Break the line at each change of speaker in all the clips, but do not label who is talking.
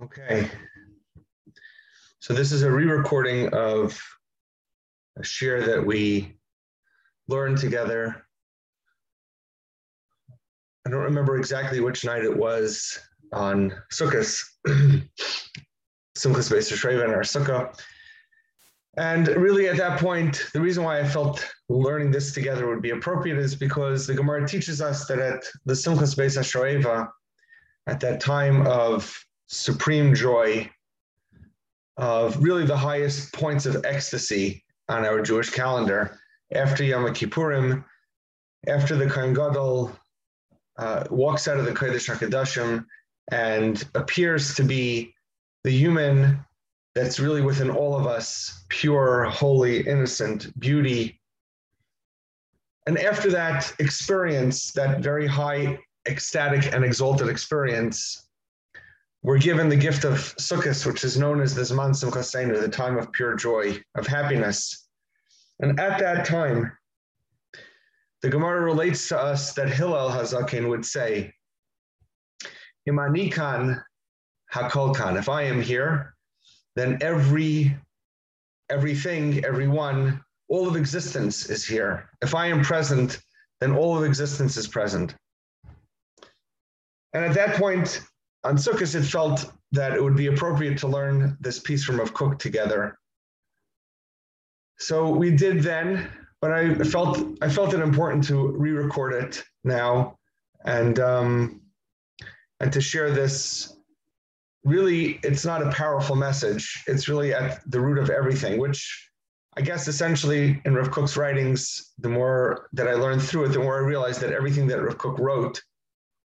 Okay. So this is a re-recording of a share that we learned together. I don't remember exactly which night it was on Sukkot, Simchas Beis Shreva in our Sukkah. And really, at that point, the reason why I felt learning this together would be appropriate is because the Gemara teaches us that at the Simchas Beis Shreva, at that time of supreme joy, of really the highest points of ecstasy on our Jewish calendar, after Yom Kippurim, after the Kohen Gadol uh, walks out of the Kodesh HaKadoshim and appears to be the human that's really within all of us, pure, holy, innocent, beauty. And after that experience, that very high, ecstatic, and exalted experience, we're given the gift of Sukkot, which is known as the Zman Simchas the time of pure joy, of happiness. And at that time, the Gemara relates to us that Hillel Hazakin would say, Imanikan Hakolkan, if I am here, then every everything, everyone, all of existence is here. If I am present, then all of existence is present. And at that point, on Sukkot, it felt that it would be appropriate to learn this piece from Rav Kook together. So we did then, but I felt I felt it important to re-record it now, and um, and to share this really it's not a powerful message. It's really at the root of everything, which I guess essentially in Rav Kook's writings, the more that I learned through it, the more I realized that everything that Rav Kook wrote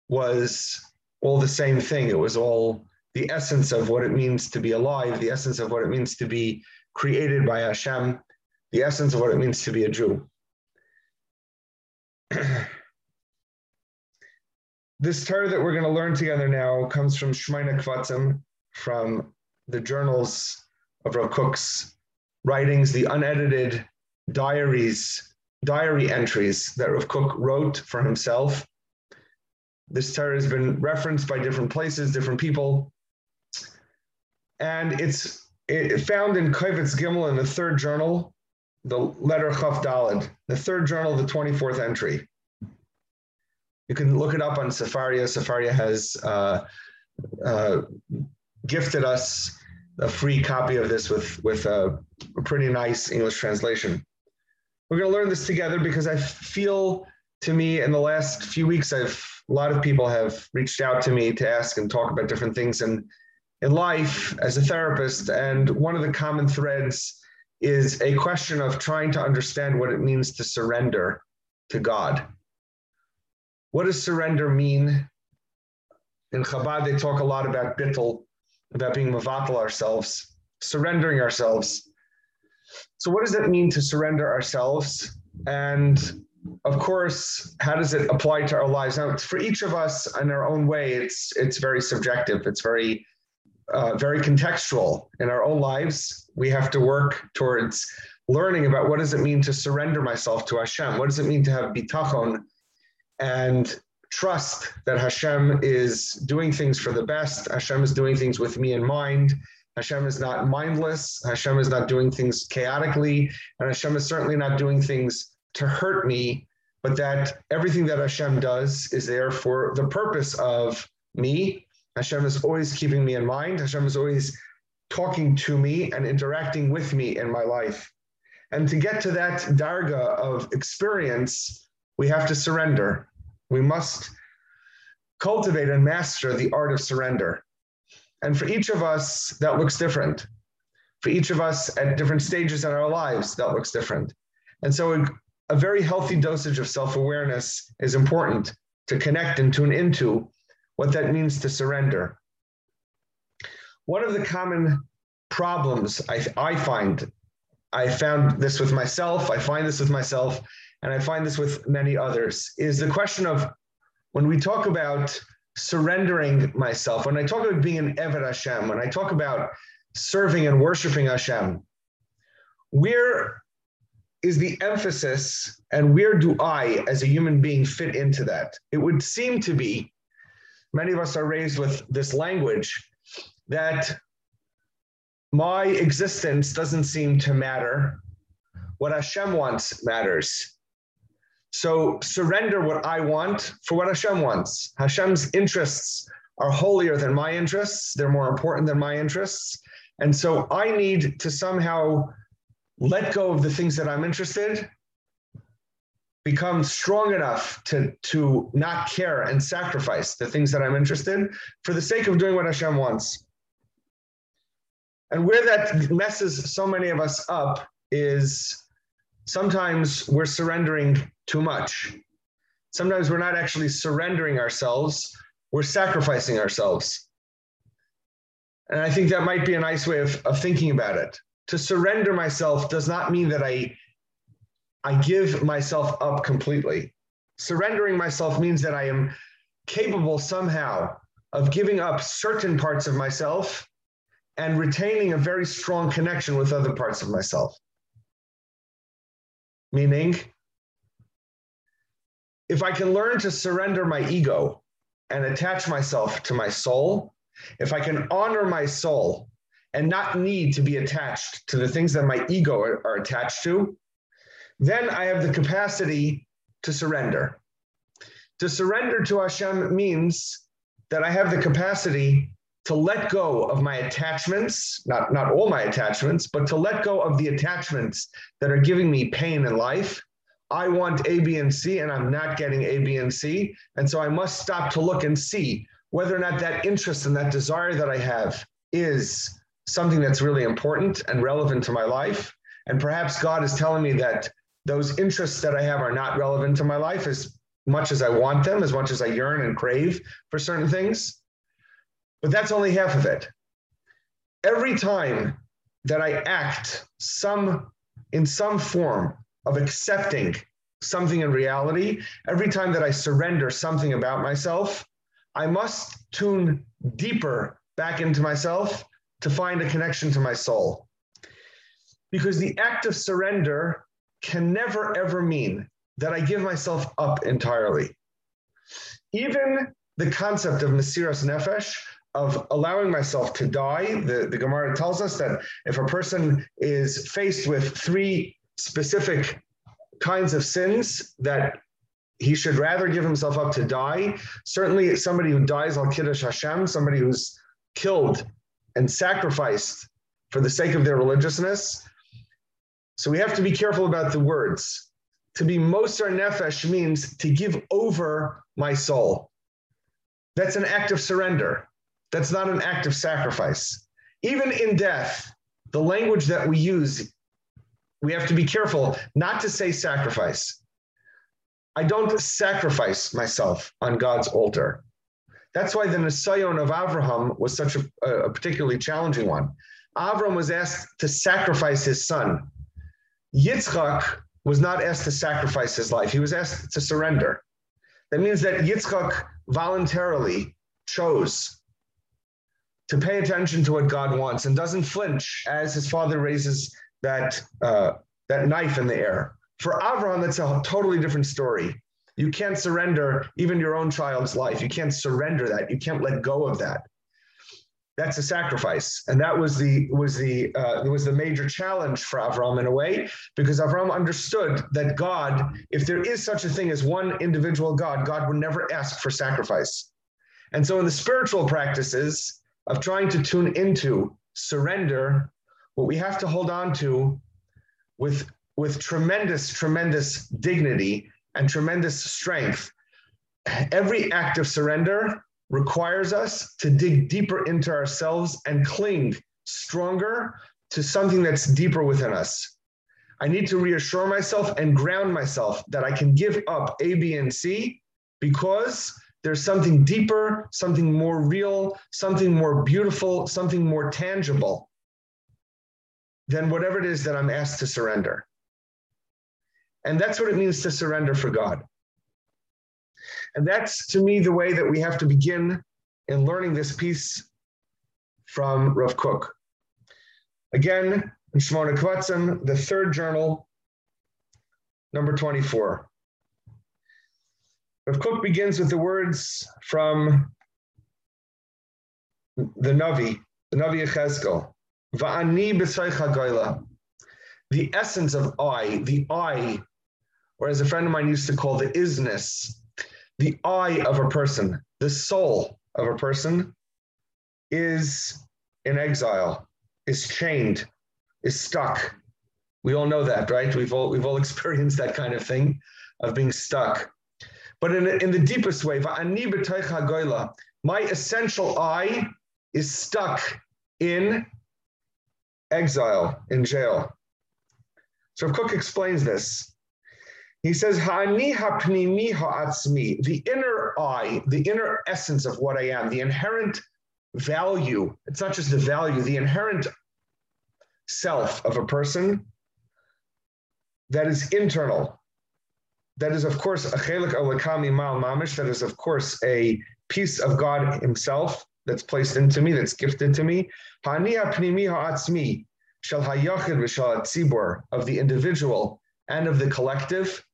was all the same thing. It was all the essence of what it means to be alive, the essence of what it means to be created by Hashem, the essence of what it means to be a Jew. This Torah that we're going to learn together now comes from Shemona Kvatzim, from the journals of Rav Kook's writings, the unedited diaries, diary entries that Rav Kook wrote for himself. This Torah has been referenced by different places, different people. And it's it found in Kovetz Gimel in the third journal, the letter Chaf Dalid, the third journal, the 24th entry. You can look it up on Sefaria. Sefaria has uh, uh, gifted us a free copy of this with, with a, a pretty nice English translation. We're going to learn this together because I feel to me in the last few weeks, I've a lot of people have reached out to me to ask and talk about different things in, in life as a therapist. And one of the common threads is a question of trying to understand what it means to surrender to God. What does surrender mean? In Chabad, they talk a lot about bittul, about being mavatal ourselves, surrendering ourselves. So, what does it mean to surrender ourselves? And of course, how does it apply to our lives? Now, for each of us in our own way, it's it's very subjective. It's very uh, very contextual in our own lives. We have to work towards learning about what does it mean to surrender myself to Hashem. What does it mean to have bitachon and trust that Hashem is doing things for the best. Hashem is doing things with me in mind. Hashem is not mindless. Hashem is not doing things chaotically. And Hashem is certainly not doing things to hurt me, but that everything that Hashem does is there for the purpose of me. Hashem is always keeping me in mind. Hashem is always talking to me and interacting with me in my life. And to get to that darga of experience, we have to surrender. We must cultivate and master the art of surrender. And for each of us, that looks different. For each of us at different stages in our lives, that looks different. And so, a very healthy dosage of self awareness is important to connect and tune into what that means to surrender. One of the common problems I, I find, I found this with myself, I find this with myself, and I find this with many others, is the question of when we talk about surrendering myself, when I talk about being an Eved Hashem, when I talk about serving and worshiping Hashem, where is the emphasis and where do I, as a human being, fit into that? It would seem to be, many of us are raised with this language that my existence doesn't seem to matter. What Hashem wants matters. So surrender what I want for what Hashem wants. Hashem's interests are holier than my interests, they're more important than my interests. And so I need to somehow let go of the things that I'm interested, become strong enough to, to not care and sacrifice the things that I'm interested in for the sake of doing what Hashem wants. And where that messes so many of us up is sometimes we're surrendering too much. Sometimes we're not actually surrendering ourselves, we're sacrificing ourselves. And I think that might be a nice way of, of thinking about it. To surrender myself does not mean that I, I give myself up completely. Surrendering myself means that I am capable somehow of giving up certain parts of myself and retaining a very strong connection with other parts of myself. Meaning, if I can learn to surrender my ego and attach myself to my soul, if I can honor my soul and not need to be attached to the things that my ego are, are attached to, then I have the capacity to surrender. To surrender to Hashem means that I have the capacity to let go of my attachments, not, not all my attachments, but to let go of the attachments that are giving me pain in life. I want A, B, and C, and I'm not getting A, B, and C. And so I must stop to look and see whether or not that interest and that desire that I have is something that's really important and relevant to my life. And perhaps God is telling me that those interests that I have are not relevant to my life as much as I want them, as much as I yearn and crave for certain things. But that's only half of it. Every time that I act some in some form of accepting something in reality, every time that I surrender something about myself, I must tune deeper back into myself to find a connection to my soul. Because the act of surrender can never ever mean that I give myself up entirely. Even the concept of Mesiras Nefesh, of allowing myself to die. The, the Gemara tells us that if a person is faced with three specific kinds of sins that he should rather give himself up to die. Certainly, somebody who dies al kiddush Hashem, somebody who's killed and sacrificed for the sake of their religiousness. So we have to be careful about the words. To be moser nefesh means to give over my soul. That's an act of surrender. That's not an act of sacrifice. Even in death, the language that we use, we have to be careful not to say sacrifice. I don't sacrifice myself on God's altar. That's why the Nisayon of Avraham was such a, a particularly challenging one. Avram was asked to sacrifice his son. Yitzchak was not asked to sacrifice his life. He was asked to surrender. That means that Yitzchak voluntarily chose to pay attention to what God wants and doesn't flinch as his father raises that uh, that knife in the air. For Avraham, that's a totally different story. You can't surrender even your own child's life. You can't surrender that. You can't let go of that. That's a sacrifice, and that was the was the uh, was the major challenge for Avram in a way, because Avram understood that God, if there is such a thing as one individual God, God would never ask for sacrifice. And so, in the spiritual practices, of trying to tune into surrender, what we have to hold on to with, with tremendous, tremendous dignity and tremendous strength. Every act of surrender requires us to dig deeper into ourselves and cling stronger to something that's deeper within us. I need to reassure myself and ground myself that I can give up A, B, and C because there's something deeper, something more real, something more beautiful, something more tangible than whatever it is that I'm asked to surrender. And that's what it means to surrender for God. And that's to me the way that we have to begin in learning this piece from Rav Kook. Again, in Shemona Kvatzim, the third journal, number 24. Rav Kook begins with the words from the Navi, the Navi Yechezkel, Va'ani b'soicha goyla. The essence of I, the I, or as a friend of mine used to call the isness, the I of a person, the soul of a person, is in exile, is chained, is stuck. We all know that, right? We've all we've all experienced that kind of thing of being stuck. But in, in the deepest way, my essential I is stuck in exile, in jail. So Kook explains this. He says, "Haaniha pnimiha atzmi." the inner I, the inner essence of what I am, the inherent value, it's not just the value, the inherent self of a person that is internal. That is, of course, a alakami mal mamish. That is, of course, a piece of God Himself that's placed into me, that's gifted to me. Hani ha'pnimi ha'atzmi shel hayachid v'shel of the individual and of the collective.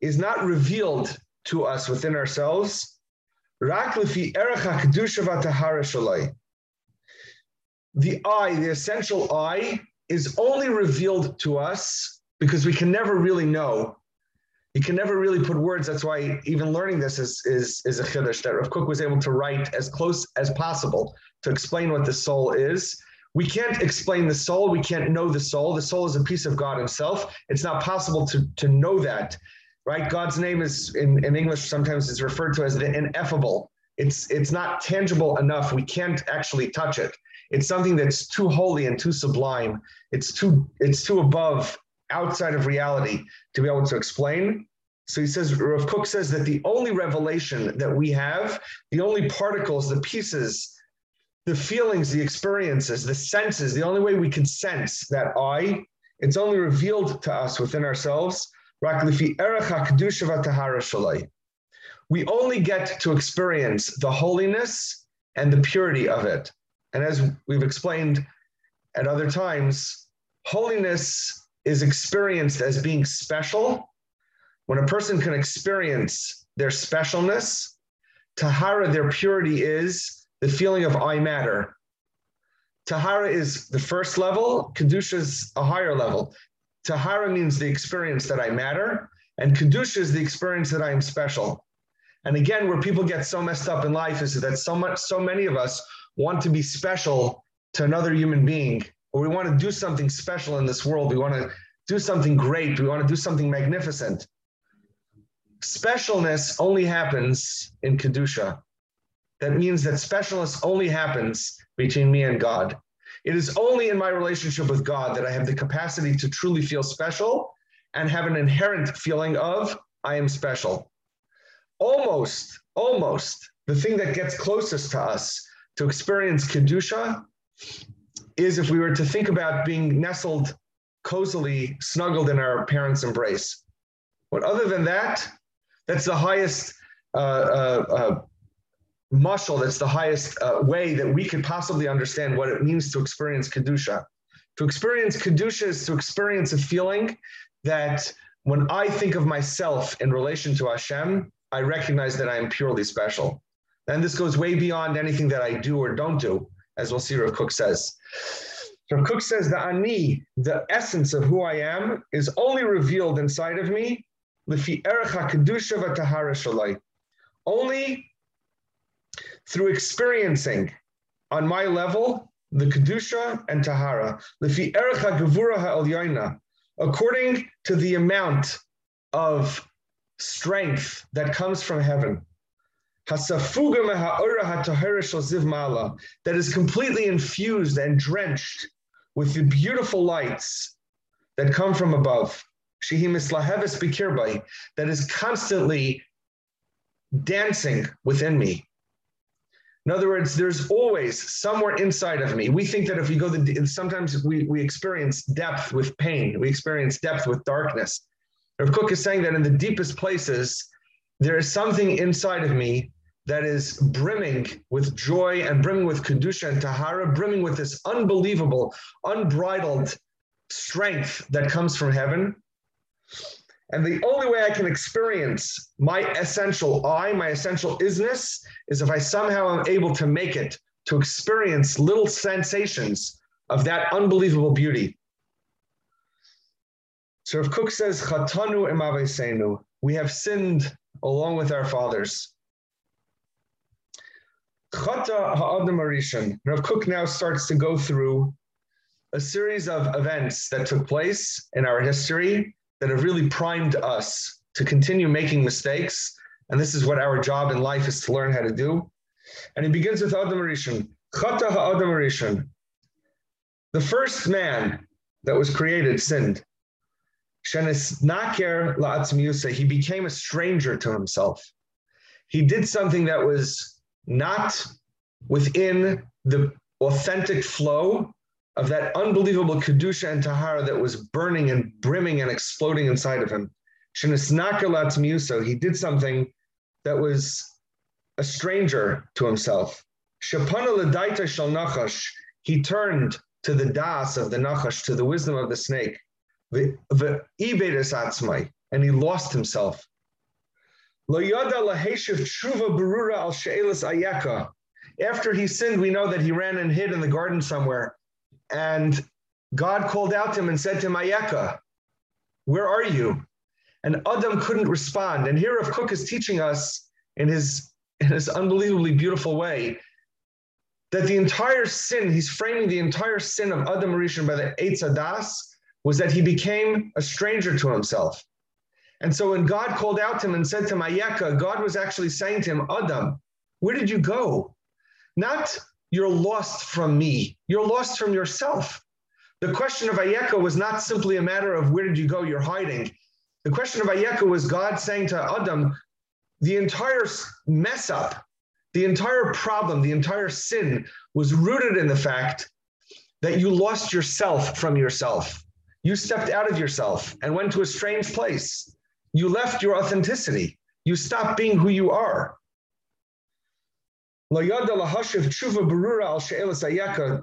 Is not revealed to us within ourselves. The I, the essential I, is only revealed to us because we can never really know. You can never really put words. That's why even learning this is, is, is a chiddush that Rav Kook was able to write as close as possible to explain what the soul is. We can't explain the soul. We can't know the soul. The soul is a piece of God Himself. It's not possible to, to know that, right? God's name is in, in English sometimes is referred to as the ineffable. It's it's not tangible enough. We can't actually touch it. It's something that's too holy and too sublime. It's too it's too above outside of reality to be able to explain. So he says, Rav Kook says that the only revelation that we have, the only particles, the pieces, the feelings, the experiences, the senses, the only way we can sense that I, it's only revealed to us within ourselves. We only get to experience the holiness and the purity of it. And as we've explained at other times, holiness is experienced as being special. When a person can experience their specialness, Tahara, their purity is the feeling of I matter. Tahara is the first level, Kedusha is a higher level. Tahara means the experience that I matter, and Kedusha is the experience that I am special. And again, where people get so messed up in life is that so much, so many of us want to be special to another human being, or we want to do something special in this world. We want to do something great. We want to do something magnificent. Specialness only happens in Kedusha. That means that specialness only happens between me and God. It is only in my relationship with God that I have the capacity to truly feel special and have an inherent feeling of I am special. Almost, almost the thing that gets closest to us to experience Kedusha is if we were to think about being nestled cozily, snuggled in our parents' embrace. But other than that, that's the highest uh, uh, uh, mushal, that's the highest uh, way that we could possibly understand what it means to experience Kedusha. To experience Kedusha is to experience a feeling that when I think of myself in relation to Hashem, I recognize that I am purely special. And this goes way beyond anything that I do or don't do, as we'll see Rav Kook says. Rav Kook says the ani, the essence of who I am, is only revealed inside of me, only through experiencing on my level the kedusha and tahara, according to the amount of strength that comes from heaven that is completely infused and drenched with the beautiful lights that come from above. That is constantly dancing within me. In other words, there's always somewhere inside of me. We think that if we go the sometimes we, we experience depth with pain, we experience depth with darkness. Rav Kook is saying that in the deepest places, there is something inside of me that is brimming with joy and brimming with kedusha and tahara, brimming with this unbelievable, unbridled strength that comes from heaven. And the only way I can experience my essential I, my essential isness, is if I somehow am able to make it to experience little sensations of that unbelievable beauty. So if Kook says, Chatanu emaveseinu, we have sinned along with our fathers. Chata ha'adam arishan. Rav Kook now starts to go through a series of events that took place in our history that have really primed us to continue making mistakes. And this is what our job in life is to learn how to do. And it begins with Adam Rishon. Chata ha'adam Rishon. The first man that was created sinned. Shenis naker la'atzmiyusa. He became a stranger to himself. He did something that was not within the authentic flow of that unbelievable kedusha and tahara that was burning and brimming and exploding inside of him. He did something that was a stranger to himself. He turned to the das of the nachash, to the wisdom of the snake. And he lost himself. After he sinned, we know that he ran and hid in the garden somewhere and God called out to him and said to Mayeka, Where are you? And Adam couldn't respond. And here Rav Kook is teaching us in his, in his unbelievably beautiful way that the entire sin, he's framing the entire sin of Adam Rishon by the Eitz Adas, was that he became a stranger to himself. And so when God called out to him and said to Mayeka, God was actually saying to him, Adam, where did you go? Not you're lost from me. You're lost from yourself. The question of Ayeka was not simply a matter of where did you go, you're hiding. The question of Ayeka was God saying to Adam, the entire mess up, the entire problem, the entire sin was rooted in the fact that you lost yourself from yourself. You stepped out of yourself and went to a strange place. You left your authenticity. You stopped being who you are.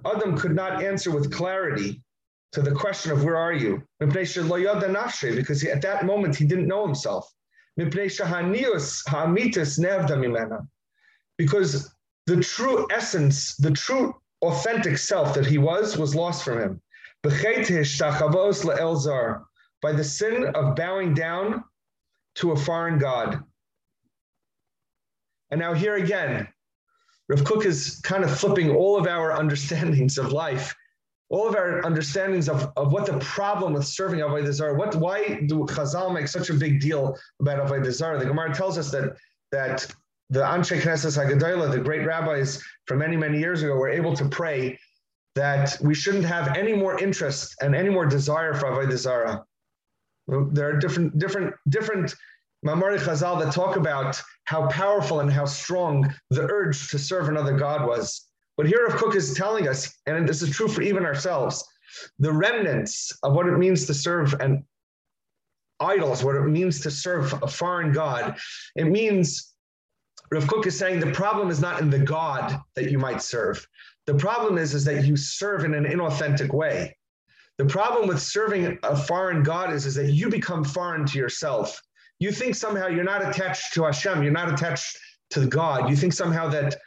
Adam could not answer with clarity to the question of where are you? Because at that moment he didn't know himself. Because the true essence, the true authentic self that he was, was lost from him. By the sin of bowing down to a foreign God. And now, here again, Rav Kook is kind of flipping all of our understandings of life, all of our understandings of, of what the problem with serving Avodah Zarah, what why do Chazal make such a big deal about Avodah Zarah? The Gemara tells us that that the Anshe Knesset HaGedolah, the great rabbis from many many years ago, were able to pray that we shouldn't have any more interest and any more desire for Avodah Zarah. There are different different different Mamari Chazal that talk about how powerful and how strong the urge to serve another God was. But here Rav Kook is telling us, and this is true for even ourselves, the remnants of what it means to serve an idols, what it means to serve a foreign God. It means Rav Kook is saying the problem is not in the God that you might serve. The problem is, is that you serve in an inauthentic way. The problem with serving a foreign God is, is that you become foreign to yourself you think somehow you're not attached to Hashem, you're not attached to God. You think somehow that,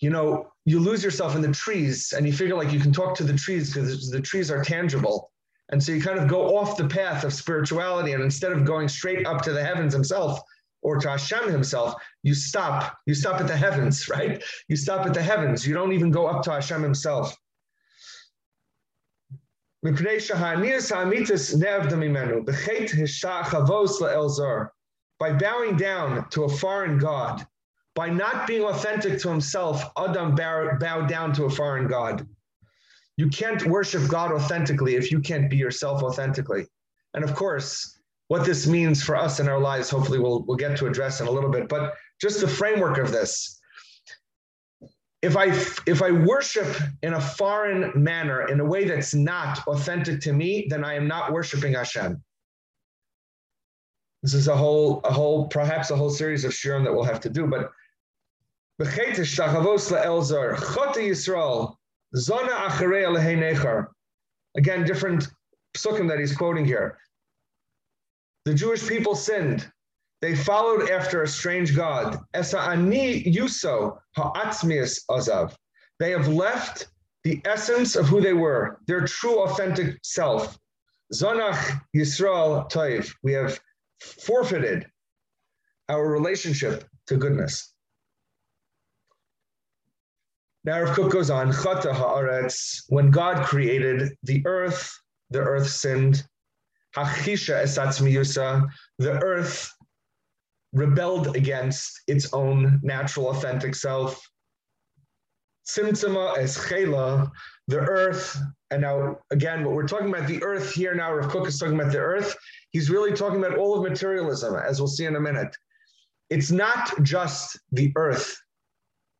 you know, you lose yourself in the trees and you figure like you can talk to the trees because the trees are tangible. And so you kind of go off the path of spirituality. And instead of going straight up to the heavens himself or to Hashem himself, you stop. You stop at the heavens, right? You stop at the heavens. You don't even go up to Hashem himself. By bowing down to a foreign God, by not being authentic to himself, Adam bowed down to a foreign God. You can't worship God authentically if you can't be yourself authentically. And of course, what this means for us in our lives, hopefully we'll, we'll get to address in a little bit, but just the framework of this if I if I worship in a foreign manner in a way that's not authentic to me, then I am not worshiping Hashem. This is a whole a whole perhaps a whole series of shirim that we'll have to do, but Again, different psukim that he's quoting here. The Jewish people sinned. They followed after a strange God. They have left the essence of who they were, their true authentic self. Zonach Yisrael Toiv. We have forfeited our relationship to goodness. Now Rav Kook goes on, Chata haaretz, when God created the earth, the earth sinned. Hachisha esatz miyusa, the earth rebelled against its own natural, authentic self. Simtsima es chela, the earth, and now again, what we're talking about the earth here now, Rav Kook is talking about the earth. He's really talking about all of materialism, as we'll see in a minute. It's not just the earth.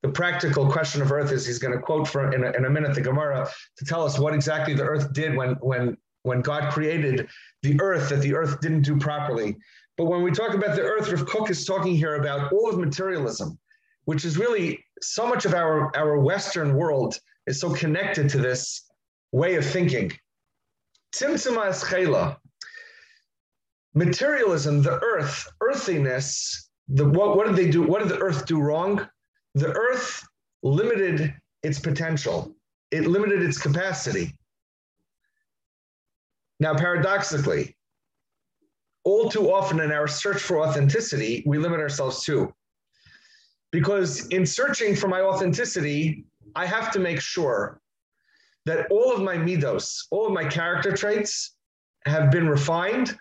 The practical question of earth is he's going to quote from in a, in a minute the Gemara to tell us what exactly the earth did when when when God created the earth that the earth didn't do properly. But when we talk about the earth, Rav Kook is talking here about all of materialism, which is really so much of our, our Western world is so connected to this way of thinking. Tzimtzuma eschela. Materialism, the earth, earthiness, the, what, what did they do? What did the earth do wrong? The earth limited its potential. It limited its capacity. Now, paradoxically, all too often in our search for authenticity, we limit ourselves too. Because in searching for my authenticity, I have to make sure that all of my midos, all of my character traits have been refined,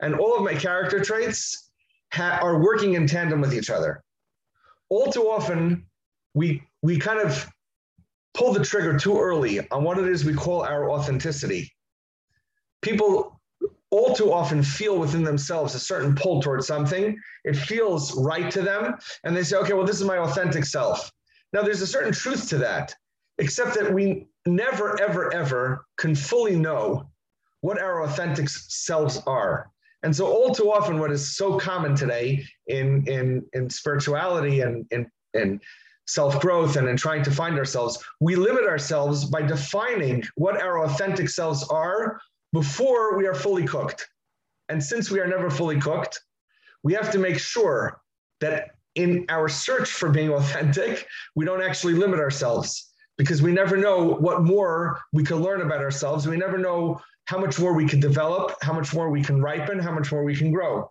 and all of my character traits ha- are working in tandem with each other. All too often, we, we kind of pull the trigger too early on what it is we call our authenticity. People all too often feel within themselves a certain pull towards something. It feels right to them. And they say, okay, well, this is my authentic self. Now, there's a certain truth to that, except that we never, ever, ever can fully know what our authentic selves are. And so, all too often, what is so common today in, in, in spirituality and in, in self growth and in trying to find ourselves, we limit ourselves by defining what our authentic selves are before we are fully cooked. And since we are never fully cooked, we have to make sure that in our search for being authentic, we don't actually limit ourselves because we never know what more we can learn about ourselves. We never know how much more we can develop, how much more we can ripen, how much more we can grow.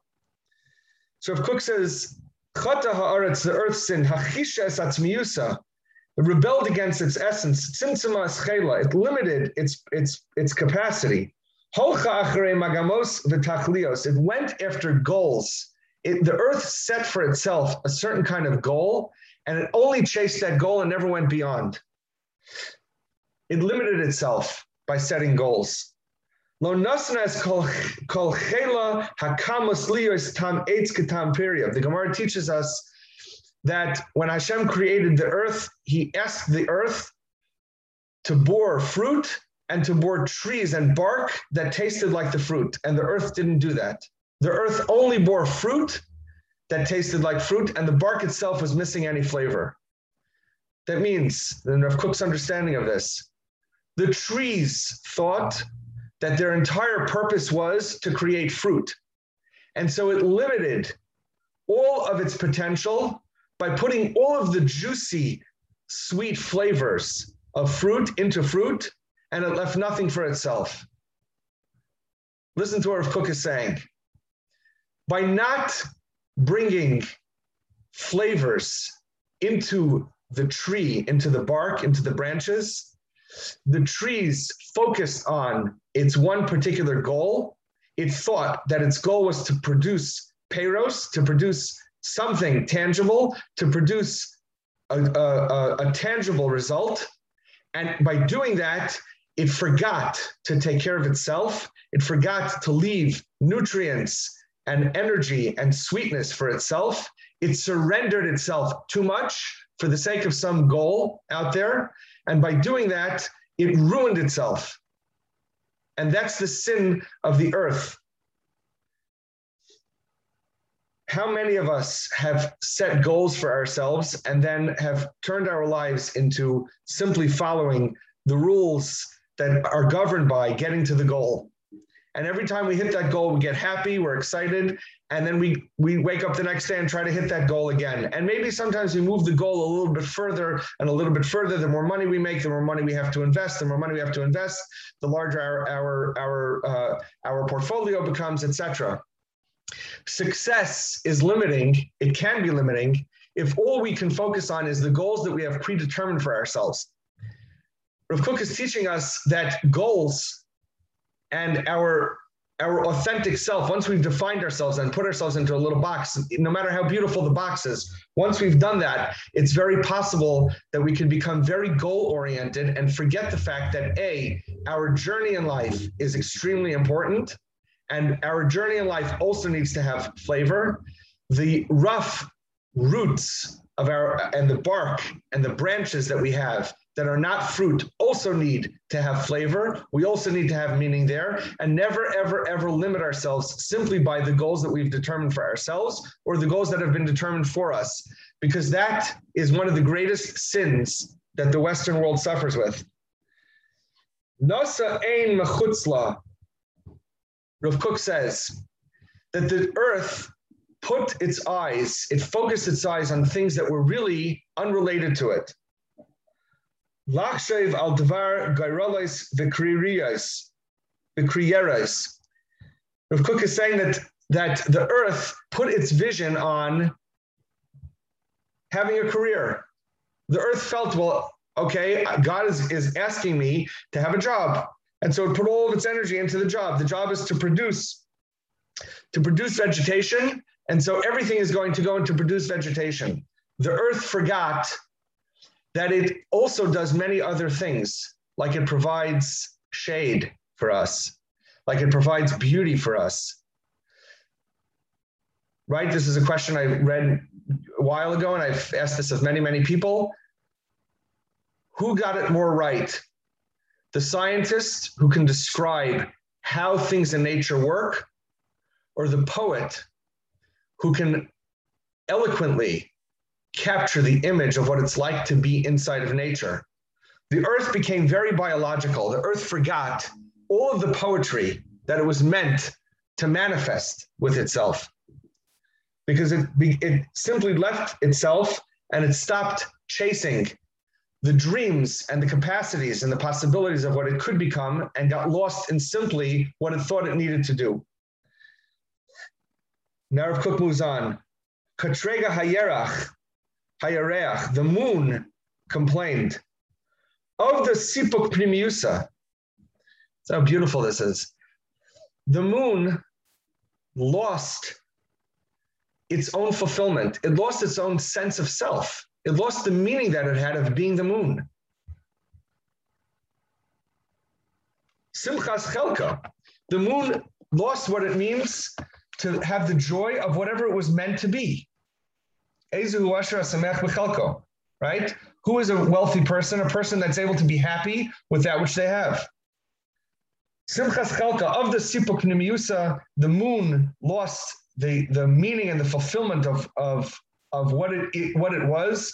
So if Kook says, Chata ha'aretz, the earth sinned, hachisha es atzmiyusa, it rebelled against its essence, tzimtzima eschela, it limited its, its, its capacity. It went after goals. It, the earth set for itself a certain kind of goal, and it only chased that goal and never went beyond. It limited itself by setting goals. Lo nasnas kol chela hakamas liyos tam eitz ketam period. The Gemara teaches us that when Hashem created the earth, He asked the earth to bore fruit and to bore trees and bark that tasted like the fruit. And the earth didn't do that. The earth only bore fruit that tasted like fruit, and the bark itself was missing any flavor. That means, in Rav Kook's understanding of this, the trees thought that their entire purpose was to create fruit. And so it limited all of its potential by putting all of the juicy, sweet flavors of fruit into fruit and it left nothing for itself. Listen to what Kook is saying. By not bringing flavors into the tree, into the bark, into the branches, the trees focused on its one particular goal. It thought that its goal was to produce peros, to produce something tangible, to produce a, a, a, tangible result. And by doing that, it forgot to take care of itself. It forgot to leave nutrients and energy and sweetness for itself. It surrendered itself too much for the sake of some goal out there. And by doing that, it ruined itself. And that's the sin of the earth. How many of us have set goals for ourselves and then have turned our lives into simply following the rules that are governed by getting to the goal. And every time we hit that goal, we get happy, we're excited, and then we we wake up the next day and try to hit that goal again. And maybe sometimes we move the goal a little bit further and a little bit further. The more money we make, the more money we have to invest. The more money we have to invest, the larger our our our uh, our portfolio becomes, etc. Success is limiting. It can be limiting if all we can focus on is the goals that we have predetermined for ourselves. Rav Kook is teaching us that goals and our our authentic self, once we've defined ourselves and put ourselves into a little box, no matter how beautiful the box is, once we've done that, it's very possible that we can become very goal oriented and forget the fact that A, our journey in life is extremely important. And our journey in life also needs to have flavor. The rough roots of our and the bark and the branches that we have that are not fruit also need to have flavor. We also need to have meaning there and never, ever, ever limit ourselves simply by the goals that we've determined for ourselves or the goals that have been determined for us, because that is one of the greatest sins that the Western world suffers with. Nasa ein mechutzla, Rav Kook says that the earth put its eyes, it focused its eyes on things that were really unrelated to it. Lachshev al Dvar Gairolis Vikriyas, Vikriyeras. Rav Kook is saying that, that the earth put its vision on having a career. The earth felt, well, okay, God is, is asking me to have a job. And so it put all of its energy into the job. The job is to produce, to produce vegetation. And so everything is going to go into produce vegetation. The earth forgot that it also does many other things, like it provides shade for us, like it provides beauty for us. Right? This is a question I read a while ago, and I've asked this of many, many people. Who got it more right? The scientist who can describe how things in nature work, or the poet who can eloquently capture the image of what it's like to be inside of nature. The earth became very biological. The earth forgot all of the poetry that it was meant to manifest with itself because it, it simply left itself and it stopped chasing the dreams and the capacities and the possibilities of what it could become and got lost in simply what it thought it needed to do. Now Rav Kook moves on. Katrega Hayerach, Hayareach, the moon complained of the Sipuk Primiusa. That's how beautiful this is. The moon lost its own fulfillment. It lost its own sense of self. It lost the meaning that it had of being the moon. Simchas Chelka. The moon lost what it means to have the joy of whatever it was meant to be right? Who is a wealthy person? A person that's able to be happy with that which they have. Simchas Chelka of the Sipuk Nimiusa, the moon lost the, the meaning and the fulfillment of, of, of what it, it what it was.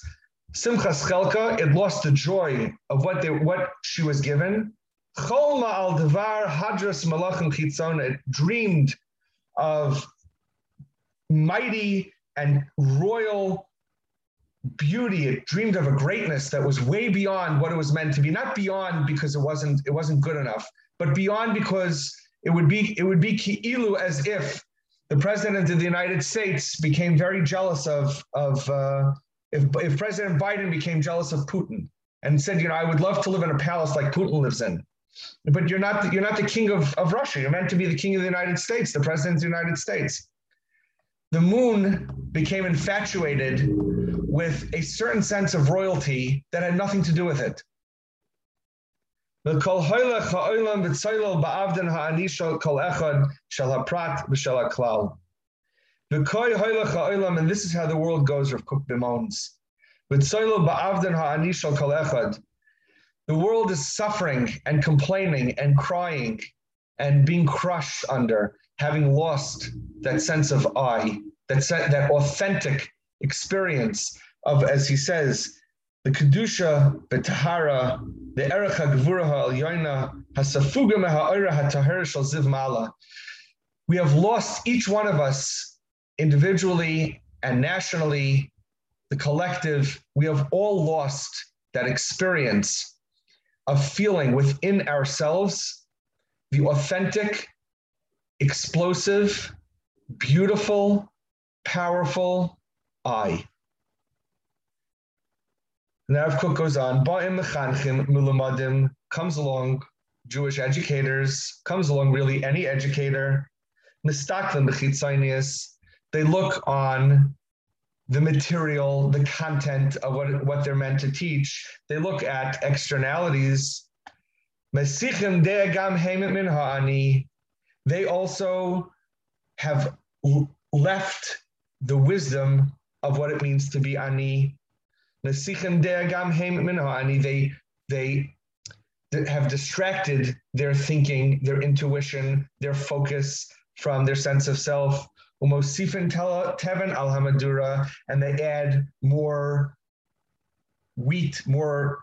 Simchas Chelka, it lost the joy of what they what she was given. Cholma al Devar Hadras Malachim Chitzon, it dreamed of mighty and royal beauty. It dreamed of a greatness that was way beyond what it was meant to be. Not beyond because it wasn't it wasn't good enough but beyond because it would be it would be ki'ilu as if the president of the united states became very jealous of of uh, if, if president biden became jealous of putin and said you know i would love to live in a palace like putin lives in but you're not the, you're not the king of, of russia. You're meant to be the king of the united states the president of the united states the moon became infatuated with a certain sense of royalty that had nothing to do with it. And this is how the world goes, Rav Kook bemoans. The world is suffering and complaining and crying and being crushed under having lost that sense of I, that, that authentic experience of, as he says, the kedusha, the tahara, the erech hagvura hasafuga meha'ira ha'tahara shal ziv mala. We have lost each one of us individually and nationally, the collective. We have all lost that experience of feeling within ourselves the authentic, explosive, beautiful, powerful I. Now, Kook goes on, Ba'im Mechanchim Mulamadim comes along, Jewish educators, comes along really any educator, Mistaklim Bechitzainius, they look on the material, the content of what, what they're meant to teach. They look at externalities. They also have left the wisdom of what it means to be ani. They, they have distracted their thinking, their intuition, their focus from their sense of self. And they add more wheat, more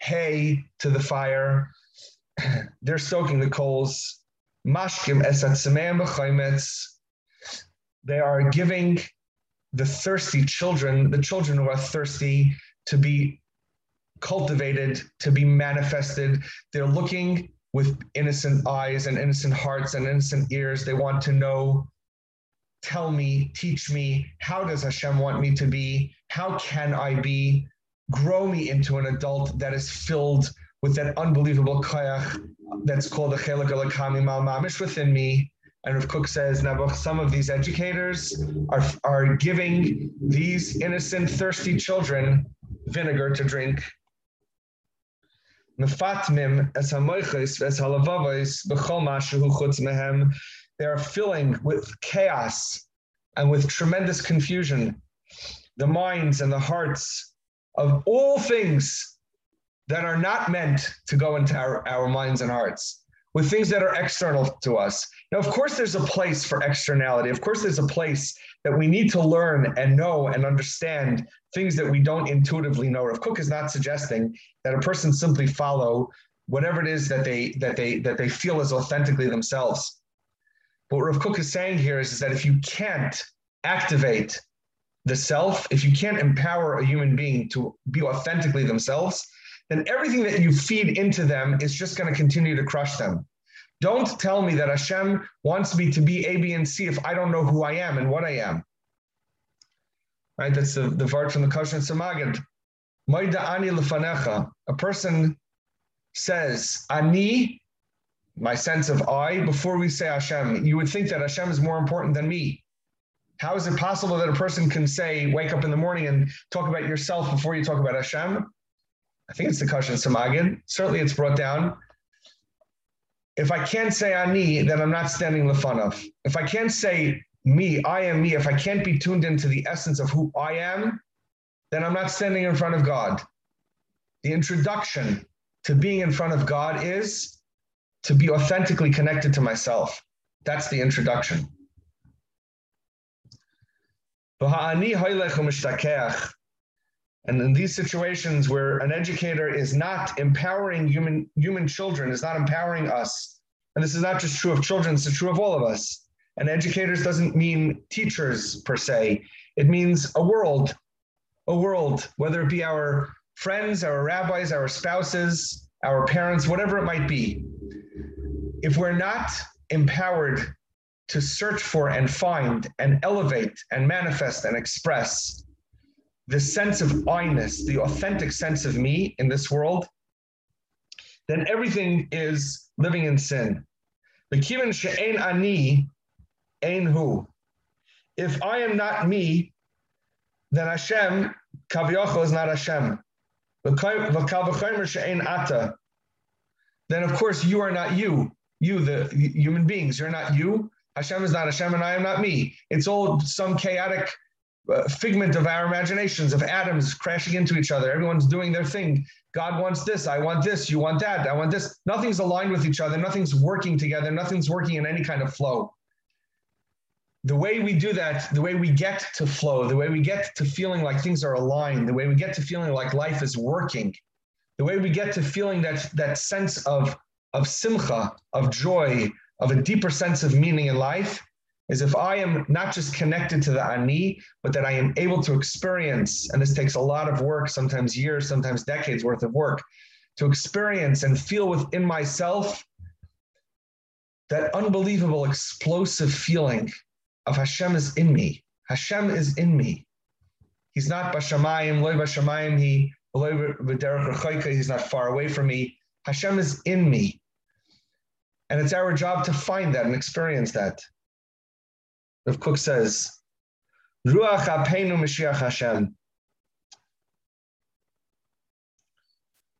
hay to the fire. They're soaking the coals. Mashkim esat They are giving the thirsty children, the children who are thirsty, to be cultivated, to be manifested. They're looking with innocent eyes and innocent hearts and innocent ears. They want to know tell me, teach me, how does Hashem want me to be? How can I be? Grow me into an adult that is filled with that unbelievable kayach that's called the chelik alakami mal mamish within me. And Rav Kook says, now some of these educators are, are giving these innocent, thirsty children vinegar to drink. They are filling with chaos and with tremendous confusion the minds and the hearts of all things that are not meant to go into our, our minds and hearts, with things that are external to us. Now, of course, there's a place for externality. Of course, there's a place that we need to learn and know and understand things that we don't intuitively know. Rav Kook is not suggesting that a person simply follow whatever it is that they that they that they feel is authentically themselves. What Rav Kook is saying here is, is that if you can't activate the self, if you can't empower a human being to be authentically themselves, then everything that you feed into them is just going to continue to crush them. Don't tell me that Hashem wants me to be A, B, and C if I don't know who I am and what I am. Right? That's the, the part from the Kosher Samagid. Maida ani lefanecha. A person says, Ani my sense of I before we say Hashem. You would think that Hashem is more important than me. How is it possible that a person can say, wake up in the morning and talk about yourself before you talk about Hashem? I think it's the Kashan Samagin. Certainly it's brought down. If I can't say Ani, then I'm not standing Lefanov. If I can't say me, I am me, if I can't be tuned into the essence of who I am, then I'm not standing in front of God. The introduction to being in front of God is to be authentically connected to myself. That's the introduction. And in these situations where an educator is not empowering human, human children, is not empowering us, and this is not just true of children, it's true of all of us. And educators doesn't mean teachers per se, it means a world, a world, whether it be our friends, our rabbis, our spouses, our parents, whatever it might be if we're not empowered to search for and find and elevate and manifest and express the sense of I-ness, the authentic sense of me in this world, then everything is living in sin. If I am not me, then Hashem, Kaviocho is not Hashem. Then of course you are not you you, the human beings. You're not you. Hashem is not Hashem, and I am not me. It's all some chaotic uh, figment of our imaginations of atoms crashing into each other. Everyone's doing their thing. God wants this. I want this. You want that. I want this. Nothing's aligned with each other. Nothing's working together. Nothing's working in any kind of flow. the way we do that, the way we get to flow, the way we get to feeling like things are aligned, the way we get to feeling like life is working, the way we get to feeling that, that sense of, of simcha, of joy, of a deeper sense of meaning in life, is if I am not just connected to the ani, but that I am able to experience, and this takes a lot of work, sometimes years, sometimes decades worth of work, to experience and feel within myself that unbelievable explosive feeling of Hashem is in me. Hashem is in me. He's not bashamayim, loy bashamayim, he he's not far away from me. Hashem is in me. And it's our job to find that and experience that. Rav Kook says, Ruach Apeinu Mashiach Hashem.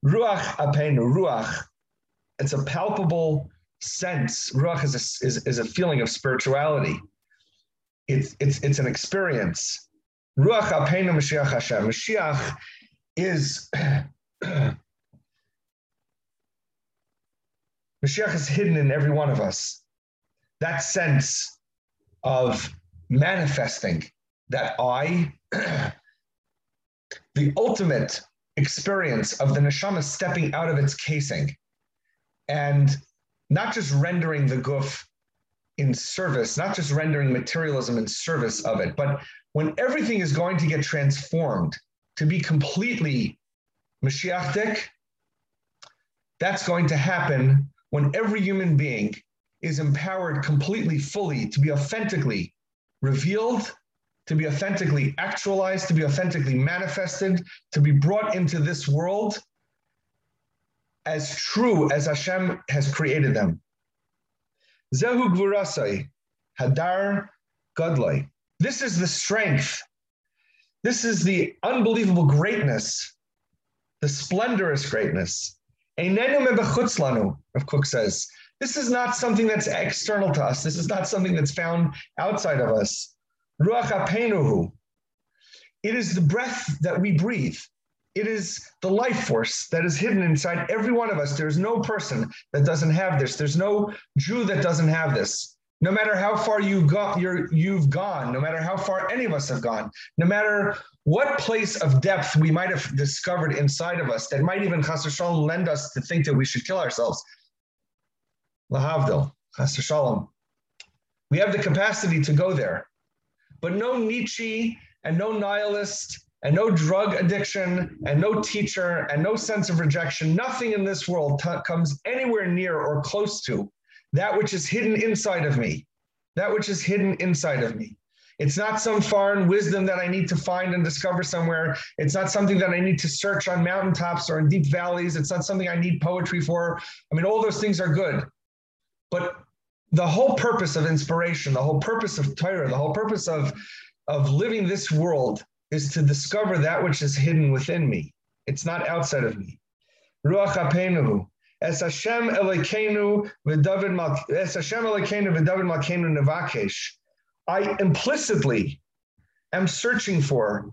Ruach Apeinu, Ruach. It's a palpable sense. Ruach is a, is, is a feeling of spirituality it's it's it's an experience. Ruach Alpeinu Mashiach Hashem. Mashiach is Mashiach is hidden in every one of us. That sense of manifesting that I, the ultimate experience of the neshama stepping out of its casing and not just rendering the goof in service, not just rendering materialism in service of it, but when everything is going to get transformed to be completely Mashiachic, that's going to happen when every human being is empowered completely, fully to be authentically revealed, to be authentically actualized, to be authentically manifested, to be brought into this world as true as Hashem has created them. Zehu Gvurasai, Hadar Godlai. This is the strength. This is the unbelievable greatness, the splendorous greatness. Einenu mebechutzlanu, Rav Kook says. This is not something that's external to us. This is not something that's found outside of us. Ruach apenuhu. It is the breath that we breathe. It is the life force that is hidden inside every one of us. There's no person that doesn't have this. There's no Jew that doesn't have this. No matter how far you got, you've gone, no matter how far any of us have gone, no matter what place of depth we might have discovered inside of us that might even Chas Shalom lend us to think that we should kill ourselves. Lahavdil, Chas Shalom. We have the capacity to go there. But no Nietzsche and no nihilist and no drug addiction and no teacher and no sense of rejection. Nothing in this world t- comes anywhere near or close to that which is hidden inside of me, that which is hidden inside of me. It's not some foreign wisdom that I need to find and discover somewhere. It's not something that I need to search on mountaintops or in deep valleys. It's not something I need poetry for. I mean, all those things are good. But the whole purpose of inspiration, the whole purpose of Torah, the whole purpose of, of living this world is to discover that which is hidden within me. It's not outside of me. Ruach Apenuhu. Es Hashem Elokeinu v'David Es Hashem Elokeinu v'David Malkeinu nevakesh. I implicitly am searching for,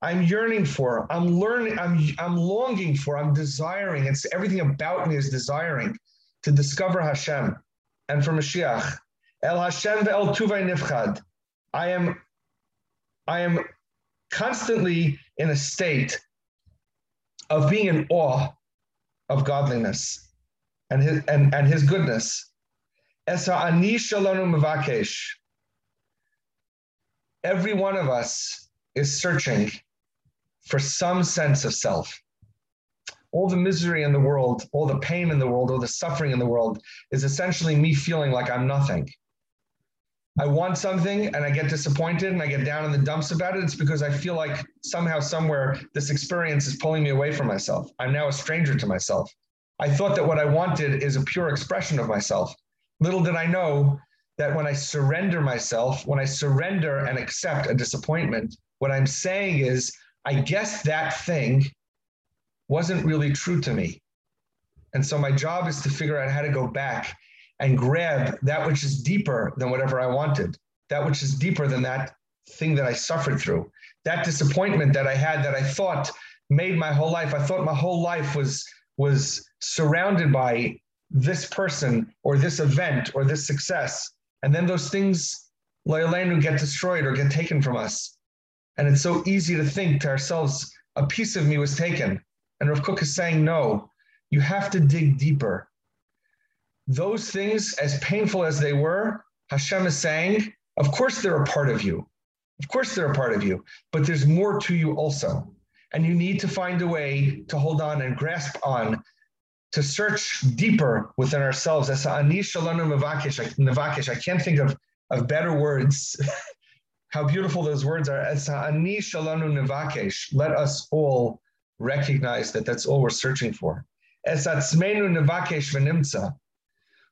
I'm yearning for, I'm learning, I'm, I'm longing for, I'm desiring. It's everything about me is desiring to discover Hashem and for Mashiach. El Hashem ve'el tuvay nifchad. I am, I am constantly in a state of being in awe of godliness and his, and, and his goodness. Every one of us is searching for some sense of self. All the misery in the world, all the pain in the world, all the suffering in the world is essentially me feeling like I'm nothing. I want something and I get disappointed and I get down in the dumps about it, it's because I feel like somehow, somewhere, this experience is pulling me away from myself. I'm now a stranger to myself. I thought that what I wanted is a pure expression of myself. Little did I know that when I surrender myself, when I surrender and accept a disappointment, what I'm saying is, I guess that thing wasn't really true to me. And so my job is to figure out how to go back and grab that which is deeper than whatever I wanted, that which is deeper than that thing that I suffered through, that disappointment that I had that I thought made my whole life. I thought my whole life was was surrounded by this person or this event or this success. And then those things Loyalenu get destroyed or get taken from us. And it's so easy to think to ourselves, a piece of me was taken. And Rav Kook is saying, no, you have to dig deeper. Those things, as painful as they were, Hashem is saying, of course they're a part of you. Of course they're a part of you, but there's more to you also. And you need to find a way to hold on and grasp on, to search deeper within ourselves. Shalanu mevakesh. I can't think of, of better words. How beautiful those words are. Let us all recognize that that's all we're searching for.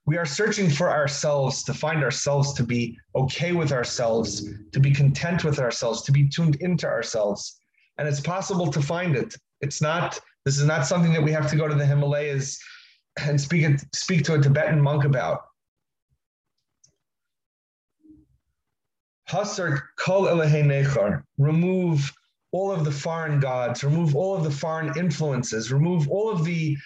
We are searching for ourselves to find ourselves, to be okay with ourselves, to be content with ourselves, to be tuned into ourselves. And it's possible to find it. It's not, this is not something that we have to go to the Himalayas and speak, speak to a Tibetan monk about. Kol. Remove all of the foreign gods, remove all of the foreign influences, remove all of the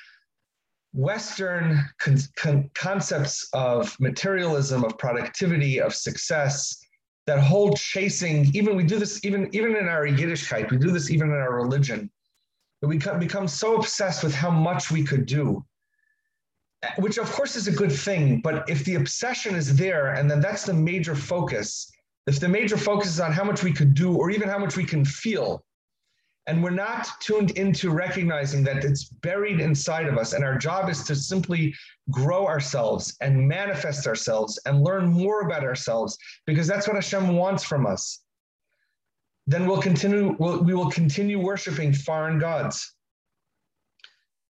Western con- con- concepts of materialism, of productivity, of success, that whole chasing, even we do this even, even in our Yiddishkeit, we do this even in our religion, that we become so obsessed with how much we could do, which of course is a good thing, but if the obsession is there and then that's the major focus, if the major focus is on how much we could do or even how much we can feel, and we're not tuned into recognizing that it's buried inside of us. And our job is to simply grow ourselves and manifest ourselves and learn more about ourselves because that's what Hashem wants from us. Then we'll continue, we'll, we will continue worshiping foreign gods.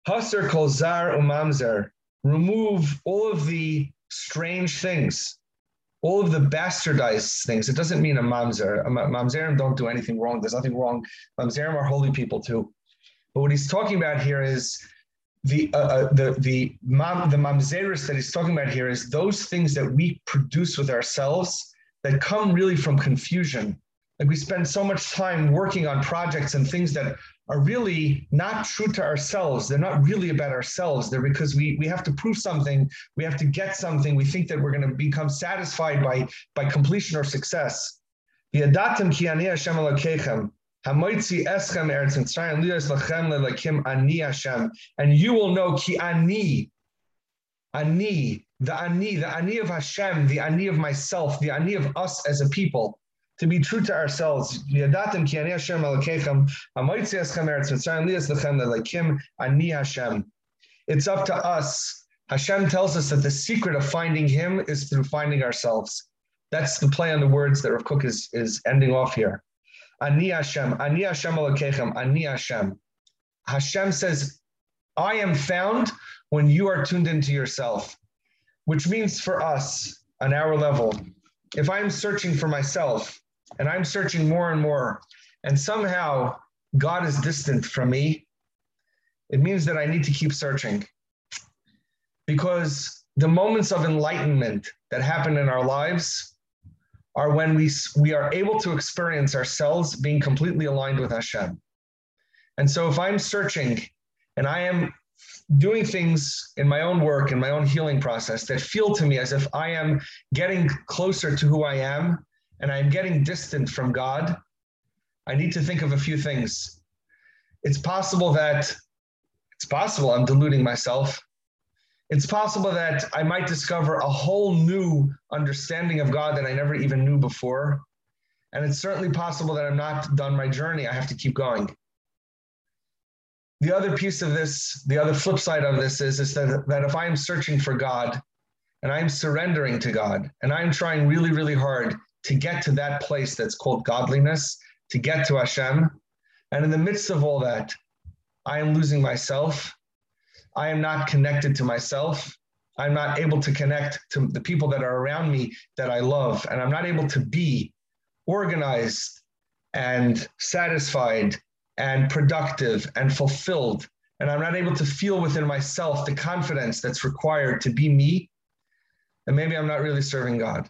Hasar kol zar umamzer. Remove all of the strange things all of the bastardized things. It doesn't mean a mamzer. Mamzerim don't do anything wrong. There's nothing wrong. Mamzerim are holy people too. But what he's talking about here is the uh, uh, the the mam, the mamzeris that he's talking about here is those things that we produce with ourselves that come really from confusion. Like we spend so much time working on projects and things that are really not true to ourselves. They're not really about ourselves. They're because we, we have to prove something, we have to get something, we think that we're going to become satisfied by, by completion or success. And you will know ki ani, ani, the ani, the ani of Hashem, the ani of myself, the ani of us as a people to be true to ourselves. It's up to us. Hashem tells us that the secret of finding Him is through finding ourselves. That's the play on the words that Rav Kook is, is ending off here. Ani Hashem, Ani Hashem Elokechem, Ani Hashem. Hashem says, I am found when you are tuned into yourself, which means for us, on our level, if I'm searching for myself, and I'm searching more and more, and somehow God is distant from me, it means that I need to keep searching. Because the moments of enlightenment that happen in our lives are when we, we are able to experience ourselves being completely aligned with Hashem. And so if I'm searching and I am doing things in my own work, in my own healing process that feel to me as if I am getting closer to who I am and I'm getting distant from God, I need to think of a few things. It's possible that it's possible I'm deluding myself. It's possible that I might discover a whole new understanding of God that I never even knew before. And it's certainly possible that I'm not done my journey. I have to keep going. The other piece of this, the other flip side of this is, is that, that if I'm searching for God and I'm surrendering to God and I'm trying really, really hard to get to that place that's called godliness, to get to Hashem. And in the midst of all that, I am losing myself. I am not connected to myself. I'm not able to connect to the people that are around me that I love. And I'm not able to be organized and satisfied and productive and fulfilled. And I'm not able to feel within myself the confidence that's required to be me. And maybe I'm not really serving God.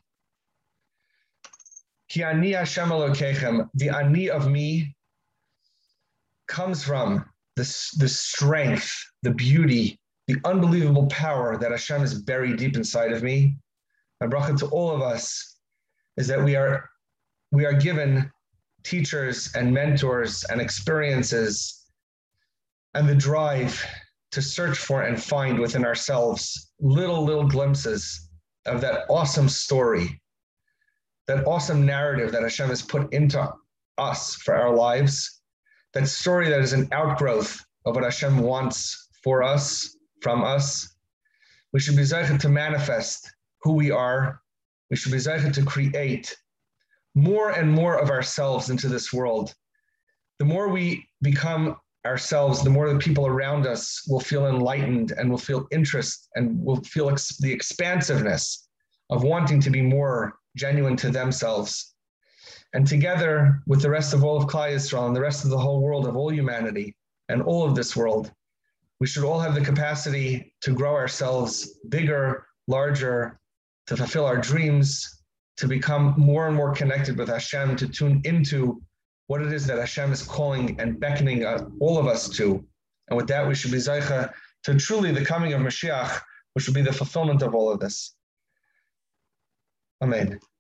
Ki ani Hashem Elokechem, the ani of me comes from the, the strength, the beauty, the unbelievable power that Hashem is buried deep inside of me. My bracha to all of us is that we are we are given teachers and mentors and experiences and the drive to search for and find within ourselves little little glimpses of that awesome story that awesome narrative that Hashem has put into us for our lives that story that is an outgrowth of what Hashem wants for us from us we should be zeichet to manifest who we are we should be zeichet to create more and more of ourselves into this world. The more we become ourselves, the more the people around us will feel enlightened and will feel interest and will feel ex- the expansiveness of wanting to be more genuine to themselves. And together with the rest of all of Klal Yisrael and the rest of the whole world of all humanity and all of this world, we should all have the capacity to grow ourselves bigger, larger, to fulfill our dreams, to become more and more connected with Hashem, to tune into what it is that Hashem is calling and beckoning uh, all of us to. And with that, we should be Zaycha to truly the coming of Mashiach, which will be the fulfillment of all of this. Amen.